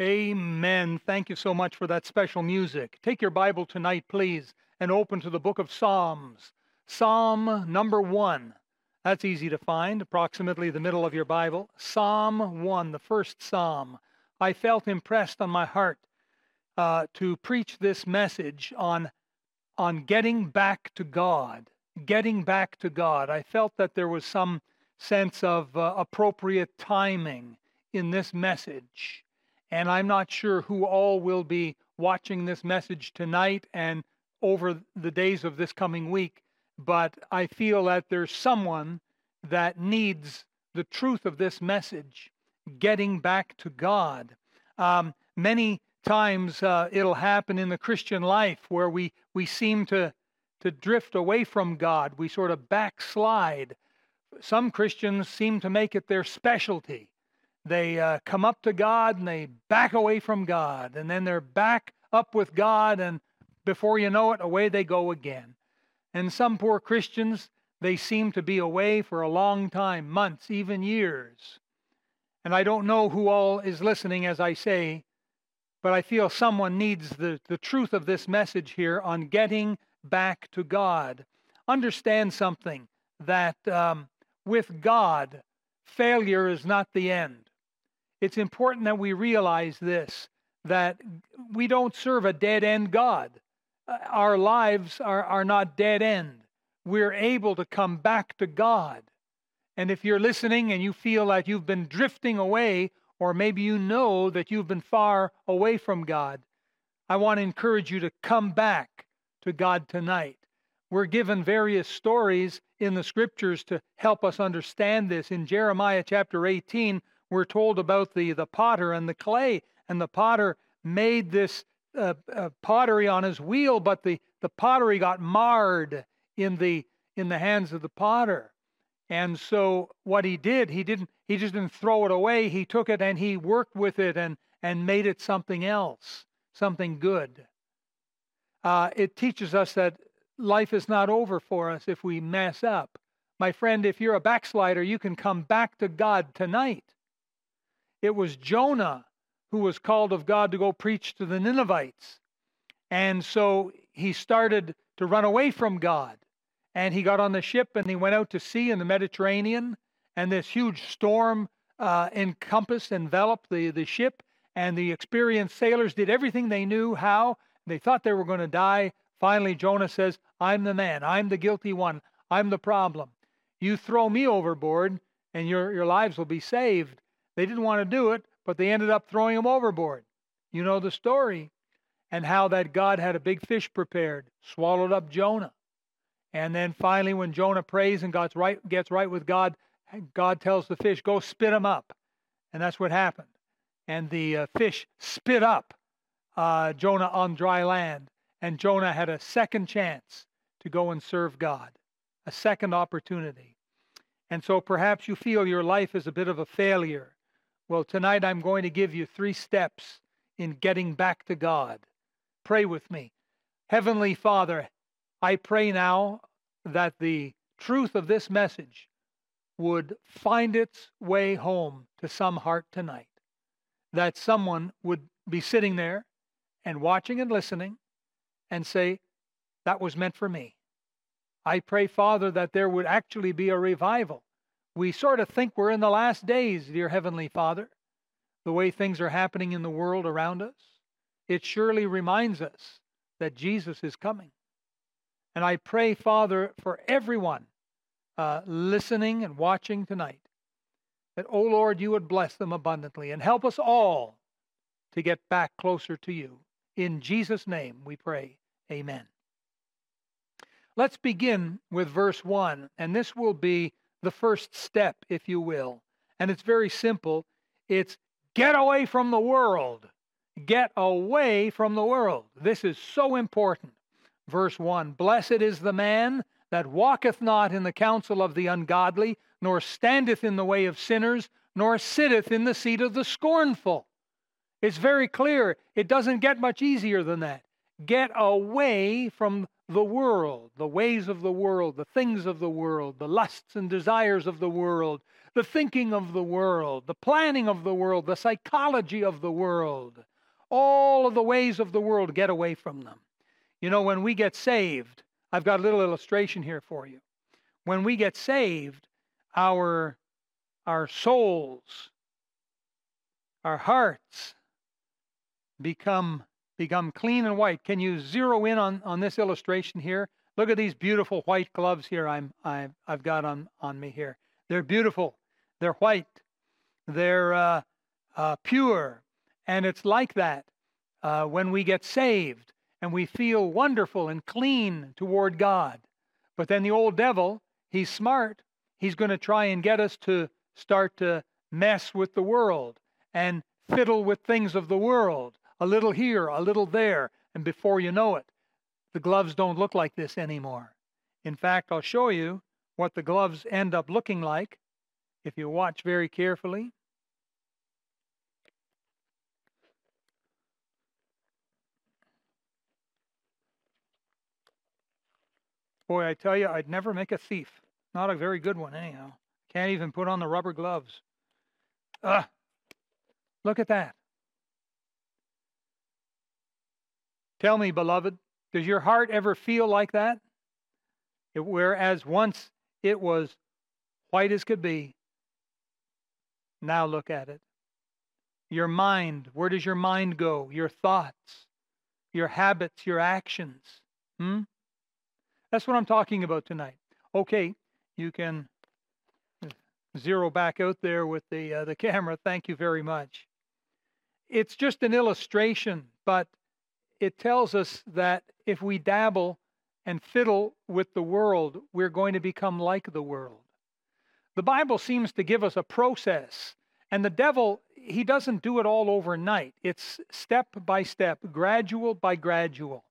Amen. Thank you so much for that special music. Take your Bible tonight, please, and open to the book of Psalms. Psalm number one. That's easy to find, approximately the middle of your Bible. Psalm 1, the first psalm. I felt impressed on my heart uh, to preach this message on, on getting back to God. Getting back to God. I felt that there was some sense of uh, appropriate timing in this message. And I'm not sure who all will be watching this message tonight and over the days of this coming week, but I feel that there's someone that needs the truth of this message, getting back to God. Um, many times uh, it'll happen in the Christian life where we, we seem to, to drift away from God. We sort of backslide. Some Christians seem to make it their specialty they uh, come up to God and they back away from God, and then they're back up with God, and before you know it, away they go again. And some poor Christians, they seem to be away for a long time months, even years. And I don't know who all is listening as I say, but I feel someone needs the, the truth of this message here on getting back to God. Understand something that um, with God, failure is not the end it's important that we realize this that we don't serve a dead end God. Uh, our lives are, are not dead end. We're able to come back to God. And if you're listening and you feel like you've been drifting away, or maybe you know that you've been far away from God, I want to encourage you to come back to God tonight. We're given various stories in the scriptures to help us understand this. In Jeremiah chapter 18, we're told about the, the potter and the clay, and the potter made this uh, uh, pottery on his wheel, but the, the pottery got marred in the in the hands of the potter. And so what he did, he didn't he just didn't throw it away. He took it and he worked with it and and made it something else, something good. Uh, it teaches us that life is not over for us if we mess up. My friend, if you're a backslider, you can come back to God tonight. It was Jonah who was called of God to go preach to the Ninevites. And so he started to run away from God. And he got on the ship and he went out to sea in the Mediterranean. And this huge storm uh, encompassed, enveloped the, the ship. And the experienced sailors did everything they knew how. They thought they were going to die. Finally, Jonah says, I'm the man. I'm the guilty one. I'm the problem. You throw me overboard, and your, your lives will be saved. They didn't want to do it, but they ended up throwing him overboard. You know the story. And how that God had a big fish prepared, swallowed up Jonah. And then finally, when Jonah prays and God's right, gets right with God, God tells the fish, go spit him up. And that's what happened. And the uh, fish spit up uh, Jonah on dry land. And Jonah had a second chance to go and serve God, a second opportunity. And so perhaps you feel your life is a bit of a failure. Well, tonight I'm going to give you three steps in getting back to God. Pray with me. Heavenly Father, I pray now that the truth of this message would find its way home to some heart tonight. That someone would be sitting there and watching and listening and say, That was meant for me. I pray, Father, that there would actually be a revival we sort of think we're in the last days, dear Heavenly Father, the way things are happening in the world around us. It surely reminds us that Jesus is coming. And I pray, Father, for everyone uh, listening and watching tonight, that, oh Lord, you would bless them abundantly and help us all to get back closer to you. In Jesus' name we pray. Amen. Let's begin with verse 1, and this will be the first step, if you will. And it's very simple it's get away from the world. Get away from the world. This is so important. Verse 1 Blessed is the man that walketh not in the counsel of the ungodly, nor standeth in the way of sinners, nor sitteth in the seat of the scornful. It's very clear. It doesn't get much easier than that. Get away from the world, the ways of the world, the things of the world, the lusts and desires of the world, the thinking of the world, the planning of the world, the psychology of the world, all of the ways of the world, get away from them. You know, when we get saved, I've got a little illustration here for you. When we get saved, our, our souls, our hearts become, become clean and white. Can you zero in on, on this illustration here? Look at these beautiful white gloves here I'm, I've, I've got on, on me here. They're beautiful. They're white. They're uh, uh, pure. And it's like that uh, when we get saved and we feel wonderful and clean toward God. But then the old devil, he's smart. He's going to try and get us to start to mess with the world and fiddle with things of the world, a little here, a little there. And before you know it, the gloves don't look like this anymore. In fact, I'll show you what the gloves end up looking like if you watch very carefully. Boy, I tell you, I'd never make a thief. Not a very good one, anyhow. Can't even put on the rubber gloves. Ugh. Look at that. Tell me, beloved, does your heart ever feel like that? It, whereas once it was white as could be, now look at it. Your mind, where does your mind go? Your thoughts, your habits, your actions. Hmm? That's what I'm talking about tonight. Okay, you can zero back out there with the uh, the camera. Thank you very much. It's just an illustration, but it tells us that if we dabble and fiddle with the world, we're going to become like the world. The Bible seems to give us a process, and the devil, he doesn't do it all overnight. It's step by step, gradual by gradual.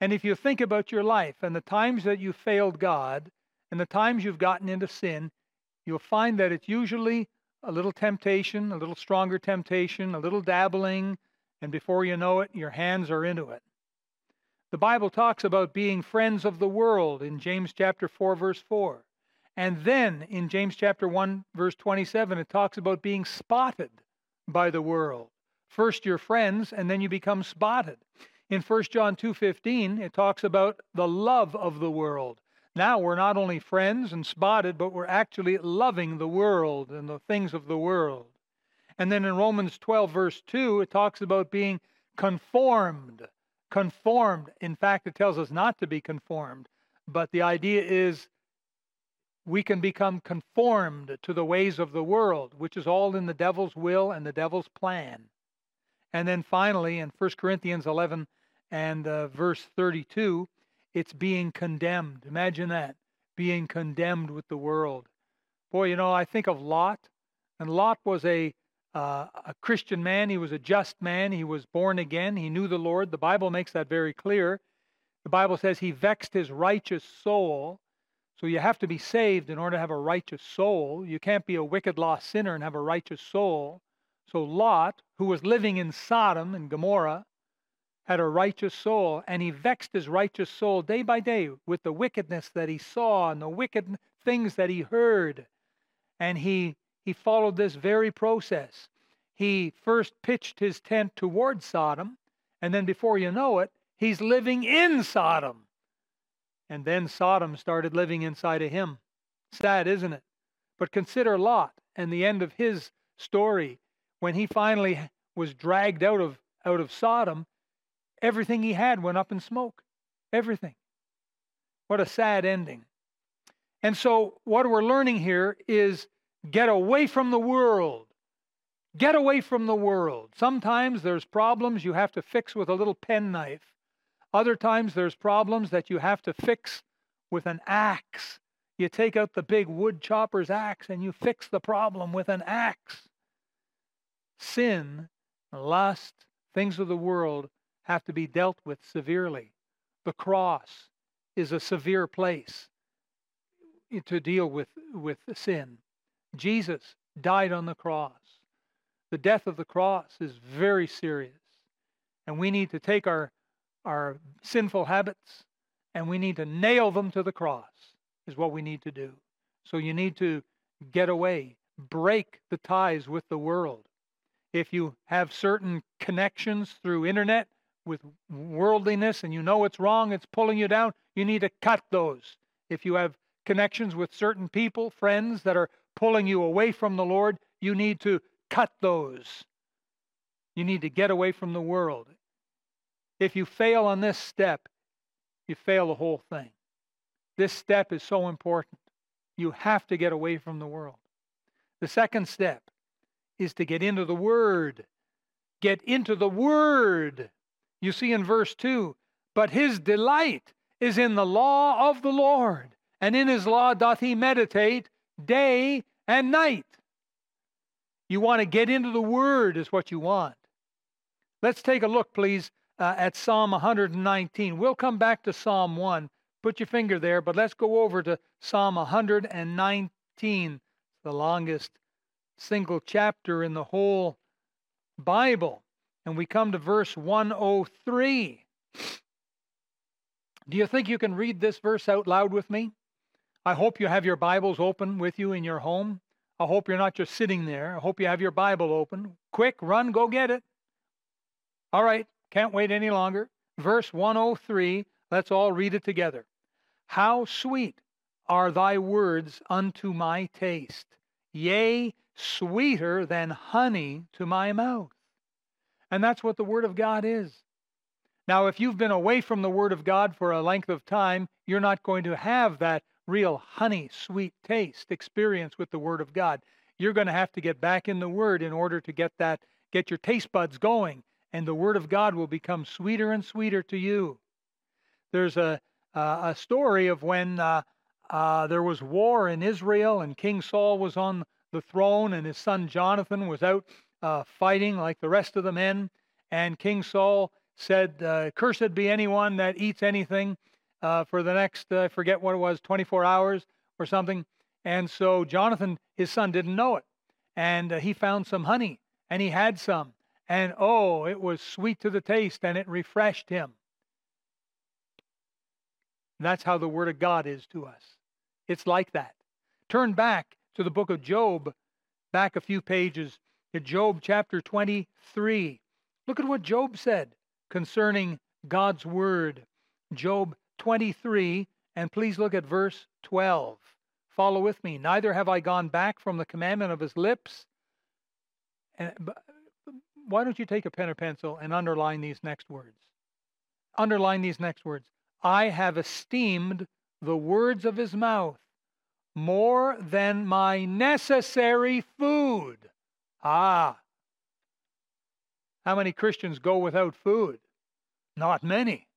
And if you think about your life and the times that you failed God and the times you've gotten into sin, you'll find that it's usually a little temptation, a little stronger temptation, a little dabbling, and before you know it, your hands are into it. The Bible talks about being friends of the world in James chapter 4 verse 4. And then in James chapter 1 verse 27 it talks about being spotted by the world. First you're friends and then you become spotted. In 1 John 2:15 it talks about the love of the world. Now we're not only friends and spotted but we're actually loving the world and the things of the world. And then in Romans 12, verse 2, it talks about being conformed. Conformed. In fact, it tells us not to be conformed, but the idea is we can become conformed to the ways of the world, which is all in the devil's will and the devil's plan. And then finally, in 1 Corinthians 11 and uh, verse 32, it's being condemned. Imagine that being condemned with the world. Boy, you know, I think of Lot, and Lot was a uh, a Christian man. He was a just man. He was born again. He knew the Lord. The Bible makes that very clear. The Bible says he vexed his righteous soul. So you have to be saved in order to have a righteous soul. You can't be a wicked, lost sinner and have a righteous soul. So Lot, who was living in Sodom and Gomorrah, had a righteous soul, and he vexed his righteous soul day by day with the wickedness that he saw and the wicked things that he heard. And he he followed this very process. He first pitched his tent toward Sodom, and then before you know it, he's living in Sodom. And then Sodom started living inside of him. Sad, isn't it? But consider Lot and the end of his story. When he finally was dragged out of, out of Sodom, everything he had went up in smoke. Everything. What a sad ending. And so, what we're learning here is Get away from the world. Get away from the world. Sometimes there's problems you have to fix with a little penknife. Other times there's problems that you have to fix with an axe. You take out the big wood chopper's axe and you fix the problem with an axe. Sin, lust, things of the world have to be dealt with severely. The cross is a severe place to deal with, with sin. Jesus died on the cross. The death of the cross is very serious. And we need to take our, our sinful habits and we need to nail them to the cross, is what we need to do. So you need to get away, break the ties with the world. If you have certain connections through internet with worldliness and you know it's wrong, it's pulling you down, you need to cut those. If you have connections with certain people, friends that are pulling you away from the Lord, you need to cut those. You need to get away from the world. If you fail on this step, you fail the whole thing. This step is so important. You have to get away from the world. The second step is to get into the Word. Get into the Word. You see in verse 2 But his delight is in the law of the Lord, and in his law doth he meditate day and night. You want to get into the Word, is what you want. Let's take a look, please, uh, at Psalm 119. We'll come back to Psalm 1. Put your finger there, but let's go over to Psalm 119, the longest single chapter in the whole Bible. And we come to verse 103. Do you think you can read this verse out loud with me? I hope you have your Bibles open with you in your home. I hope you're not just sitting there. I hope you have your Bible open. Quick, run, go get it. All right, can't wait any longer. Verse 103, let's all read it together. How sweet are thy words unto my taste, yea, sweeter than honey to my mouth. And that's what the Word of God is. Now, if you've been away from the Word of God for a length of time, you're not going to have that real honey sweet taste experience with the Word of God. You're going to have to get back in the Word in order to get that, get your taste buds going and the Word of God will become sweeter and sweeter to you. There's a, uh, a story of when uh, uh, there was war in Israel and King Saul was on the throne and his son Jonathan was out uh, fighting like the rest of the men. And King Saul said, uh, Cursed be anyone that eats anything uh, for the next, I forget what it was, 24 hours or something. And so Jonathan, his son, didn't know it. And he found some honey and he had some. And oh, it was sweet to the taste and it refreshed him. That's how the Word of God is to us. It's like that. Turn back to the book of Job, back a few pages to Job chapter 23. Look at what Job said concerning God's Word. Job 23, and please look at verse 12. Follow with me. Neither have I gone back from the commandment of his lips. And, why don't you take a pen or pencil and underline these next words? Underline these next words. I have esteemed the words of his mouth more than my necessary food. Ah. How many Christians go without food? Not many.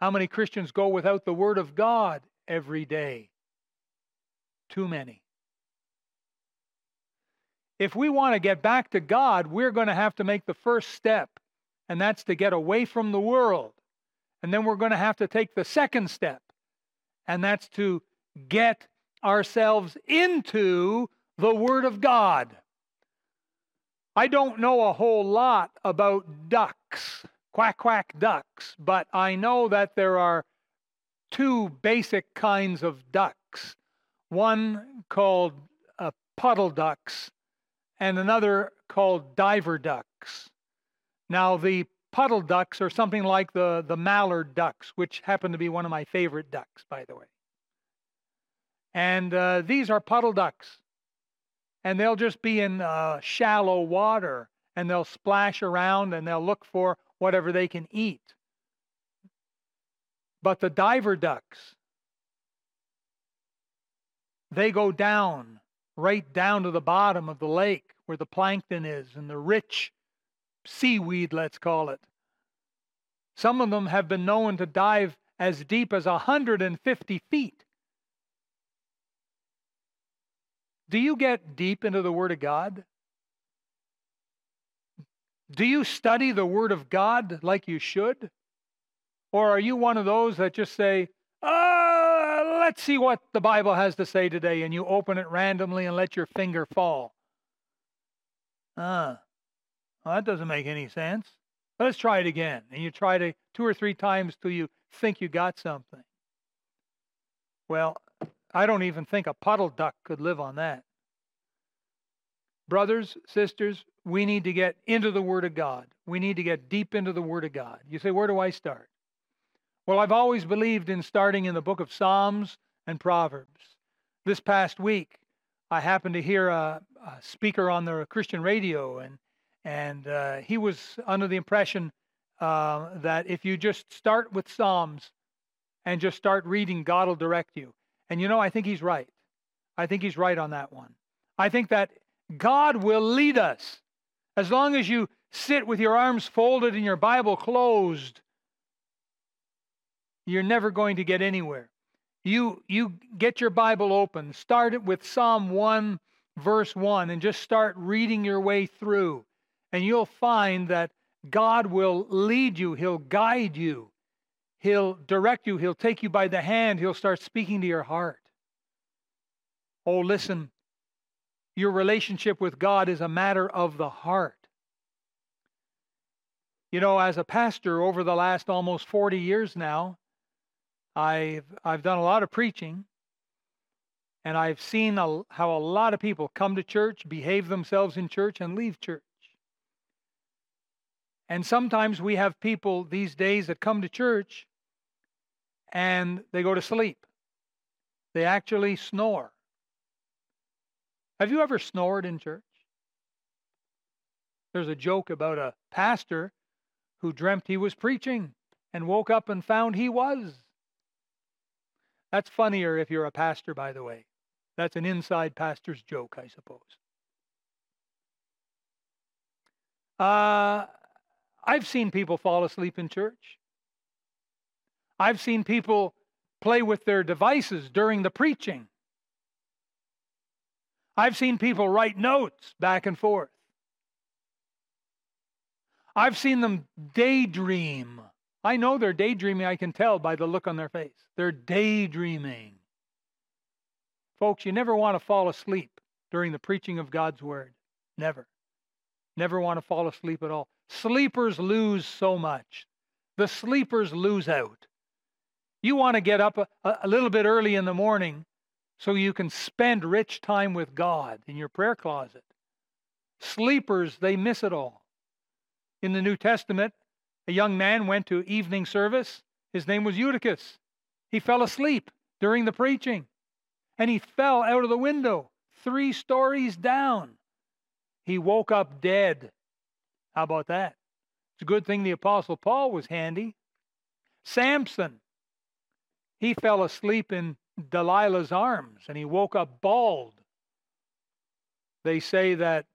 How many Christians go without the Word of God every day? Too many. If we want to get back to God, we're going to have to make the first step, and that's to get away from the world. And then we're going to have to take the second step, and that's to get ourselves into the Word of God. I don't know a whole lot about ducks, quack, quack ducks, but I know that there are two basic kinds of ducks. One called uh, puddle ducks, and another called diver ducks. Now, the puddle ducks are something like the, the mallard ducks, which happen to be one of my favorite ducks, by the way. And uh, these are puddle ducks. And they'll just be in uh, shallow water and they'll splash around and they'll look for whatever they can eat. But the diver ducks, they go down right down to the bottom of the lake where the plankton is and the rich seaweed, let's call it. Some of them have been known to dive as deep as 150 feet. Do you get deep into the Word of God? Do you study the Word of God like you should? Or are you one of those that just say, uh, let's see what the Bible has to say today, and you open it randomly and let your finger fall. Ah, well, that doesn't make any sense. Let's try it again. And you try to two or three times till you think you got something. Well, I don't even think a puddle duck could live on that. Brothers, sisters, we need to get into the Word of God. We need to get deep into the Word of God. You say, where do I start? Well, I've always believed in starting in the book of Psalms and Proverbs. This past week, I happened to hear a, a speaker on the Christian radio, and and uh, he was under the impression uh, that if you just start with Psalms and just start reading, God will direct you. And you know, I think he's right. I think he's right on that one. I think that God will lead us as long as you sit with your arms folded and your Bible closed. You're never going to get anywhere. You you get your Bible open, start it with Psalm 1 verse 1 and just start reading your way through and you'll find that God will lead you, he'll guide you. He'll direct you, he'll take you by the hand, he'll start speaking to your heart. Oh, listen, your relationship with God is a matter of the heart. You know, as a pastor over the last almost 40 years now, I've, I've done a lot of preaching, and I've seen a, how a lot of people come to church, behave themselves in church, and leave church. And sometimes we have people these days that come to church and they go to sleep. They actually snore. Have you ever snored in church? There's a joke about a pastor who dreamt he was preaching and woke up and found he was. That's funnier if you're a pastor, by the way. That's an inside pastor's joke, I suppose. Uh, I've seen people fall asleep in church. I've seen people play with their devices during the preaching. I've seen people write notes back and forth. I've seen them daydream. I know they're daydreaming, I can tell by the look on their face. They're daydreaming. Folks, you never want to fall asleep during the preaching of God's word. Never. Never want to fall asleep at all. Sleepers lose so much. The sleepers lose out. You want to get up a, a, little bit early in the morning so you can spend rich time with God in your prayer closet. Sleepers, they miss it all. In the New Testament, a young man went to evening service. His name was Eutychus. He fell asleep during the preaching and he fell out of the window three stories down. He woke up dead. How about that? It's a good thing the Apostle Paul was handy. Samson, he fell asleep in Delilah's arms and he woke up bald. They say that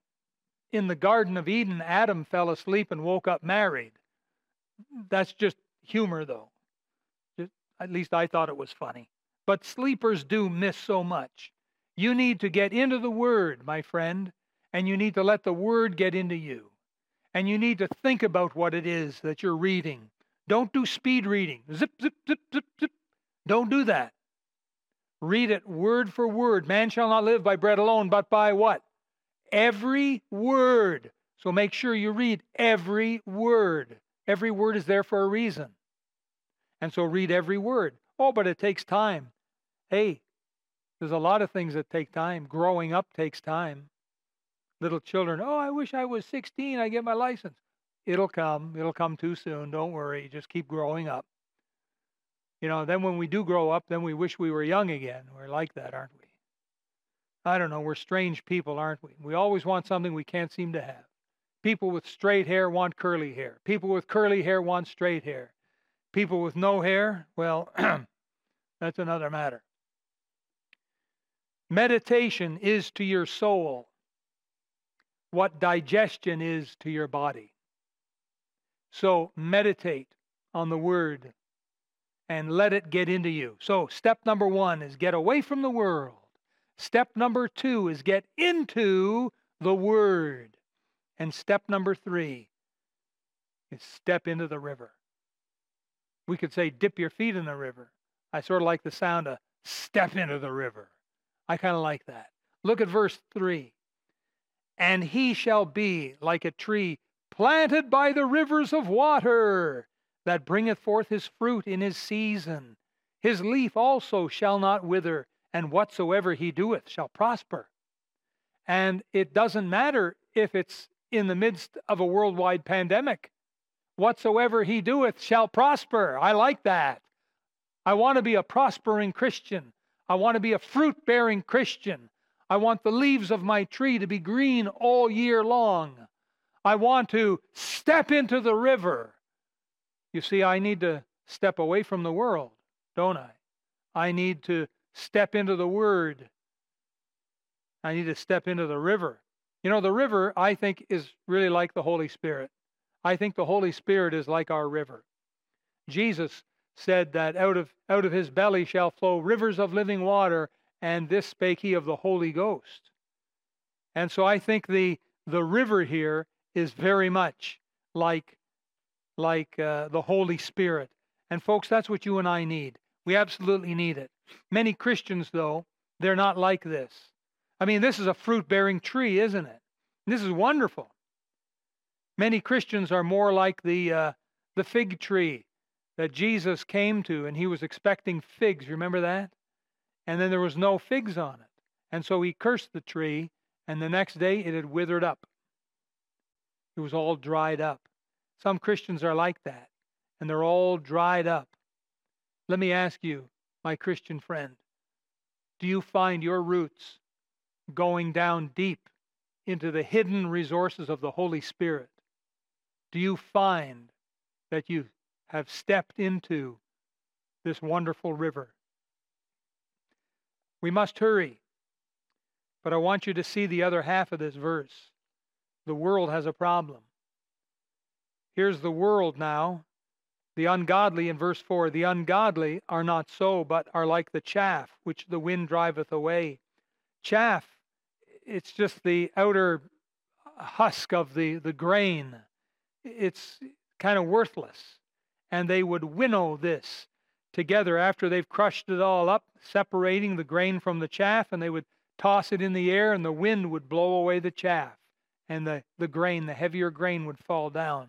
in the Garden of Eden, Adam fell asleep and woke up married. That's just humor, though. Just, at least I thought it was funny. But sleepers do miss so much. You need to get into the Word, my friend, and you need to let the Word get into you. And you need to think about what it is that you're reading. Don't do speed reading. Zip, zip, zip, zip, zip. Don't do that. Read it word for word. Man shall not live by bread alone, but by what? Every word. So make sure you read every word. Every word is there for a reason. And so read every word. Oh, but it takes time. Hey, there's a lot of things that take time. Growing up takes time. Little children, oh, I wish I was 16, I get my license. It'll come. It'll come too soon. Don't worry. Just keep growing up. You know, then when we do grow up, then we wish we were young again. We're like that, aren't we? I don't know. We're strange people, aren't we? We always want something we can't seem to have. People with straight hair want curly hair. People with curly hair want straight hair. People with no hair, well, that's another matter. Meditation is to your soul what digestion is to your body. So meditate on the word and let it get into you. So, step number one is get away from the world. Step number two is get into the word. And step number three is step into the river. We could say dip your feet in the river. I sort of like the sound of step into the river. I kind of like that. Look at verse 3. And he shall be like a tree planted by the rivers of water, that bringeth forth his fruit in his season. His leaf also shall not wither, and whatsoever he doeth shall prosper. And it doesn't matter if it's in the midst of a worldwide pandemic. Whatsoever he doeth shall prosper. I like that. I want to be a prospering Christian. I want to be a fruit bearing Christian. I want the leaves of my tree to be green all year long. I want to step into the river. You see, I need to step away from the world, don't I? I need to step into the Word. I need to step into the river. You know, the river, I think, is really like the Holy Spirit. I think the Holy Spirit is like our river. Jesus said that out of, out of his belly shall flow rivers of living water, and this spake he of the Holy Ghost. And so I think the, the river here is very much like, like uh, the Holy Spirit. And folks, that's what you and I need. We absolutely need it. Many Christians, though, they're not like this. I mean, this is a fruit bearing tree, isn't it? This is wonderful. Many Christians are more like the, uh, the fig tree that Jesus came to, and he was expecting figs. Remember that? And then there was no figs on it. And so he cursed the tree, and the next day it had withered up. It was all dried up. Some Christians are like that, and they're all dried up. Let me ask you, my Christian friend, do you find your roots going down deep into the hidden resources of the Holy Spirit? Do you find that you have stepped into this wonderful river? We must hurry, but I want you to see the other half of this verse. The world has a problem. Here's the world now. The ungodly, in verse 4, the ungodly are not so, but are like the chaff which the wind driveth away. Chaff, it's just the outer husk of the, the grain. It's kind of worthless. And they would winnow this together after they've crushed it all up, separating the grain from the chaff, and they would toss it in the air, and the wind would blow away the chaff and the, the grain, the heavier grain, would fall down,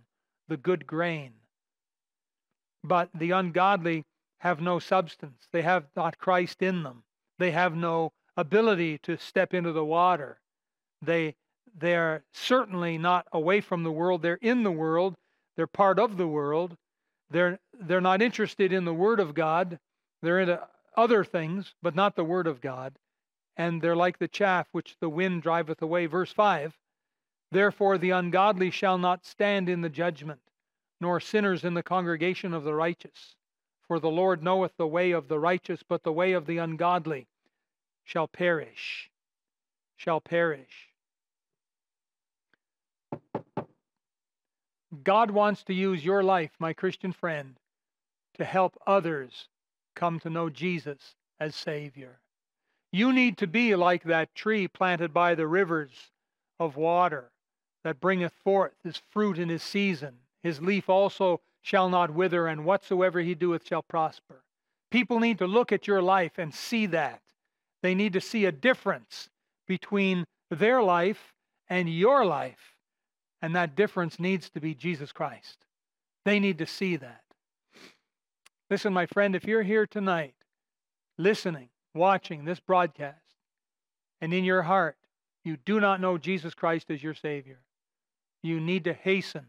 the good grain. But the ungodly have no substance. They have not Christ in them. They have no ability to step into the water. They they are certainly not away from the world. They're in the world. They're part of the world. They're they're not interested in the word of God. They're into other things, but not the word of God. And they're like the chaff which the wind driveth away. Verse 5 Therefore, the ungodly shall not stand in the judgment, nor sinners in the congregation of the righteous. For the Lord knoweth the way of the righteous, but the way of the ungodly shall perish. Shall perish. God wants to use your life, my Christian friend, to help others come to know Jesus as Savior. You need to be like that tree planted by the rivers of water that bringeth forth his fruit in his season. His leaf also shall not wither, and whatsoever he doeth shall prosper. People need to look at your life and see that. They need to see a difference between their life and your life. And that difference needs to be Jesus Christ. They need to see that. Listen, my friend, if you're here tonight, listening, watching this broadcast, and in your heart you do not know Jesus Christ as your Savior, you need to hasten.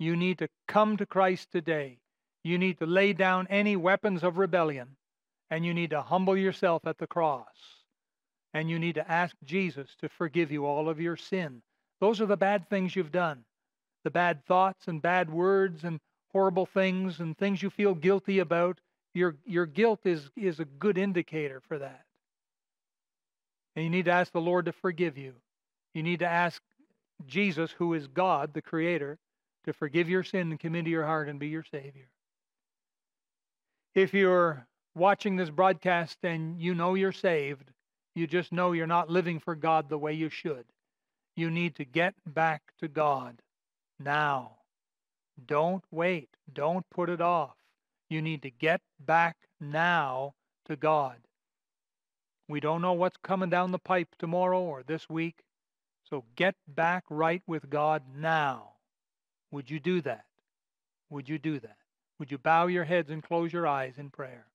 You need to come to Christ today. You need to lay down any weapons of rebellion, and you need to humble yourself at the cross. And you need to ask Jesus to forgive you all of your sin. Those are the bad things you've done the bad thoughts and bad words and horrible things and things you feel guilty about. Your, your guilt is, is a good indicator for that. And you need to ask the Lord to forgive you. You need to ask Jesus, who is God, the Creator, to forgive your sin and come into your heart and be your Savior. If you're watching this broadcast and you know you're saved, you just know you're not living for God the way you should. You need to get back to God now. Don't wait. Don't put it off. You need to get back now to God. We don't know what's coming down the pipe tomorrow or this week. So get back right with God now. Would you do that? Would you do that? Would you bow your heads and close your eyes in prayer?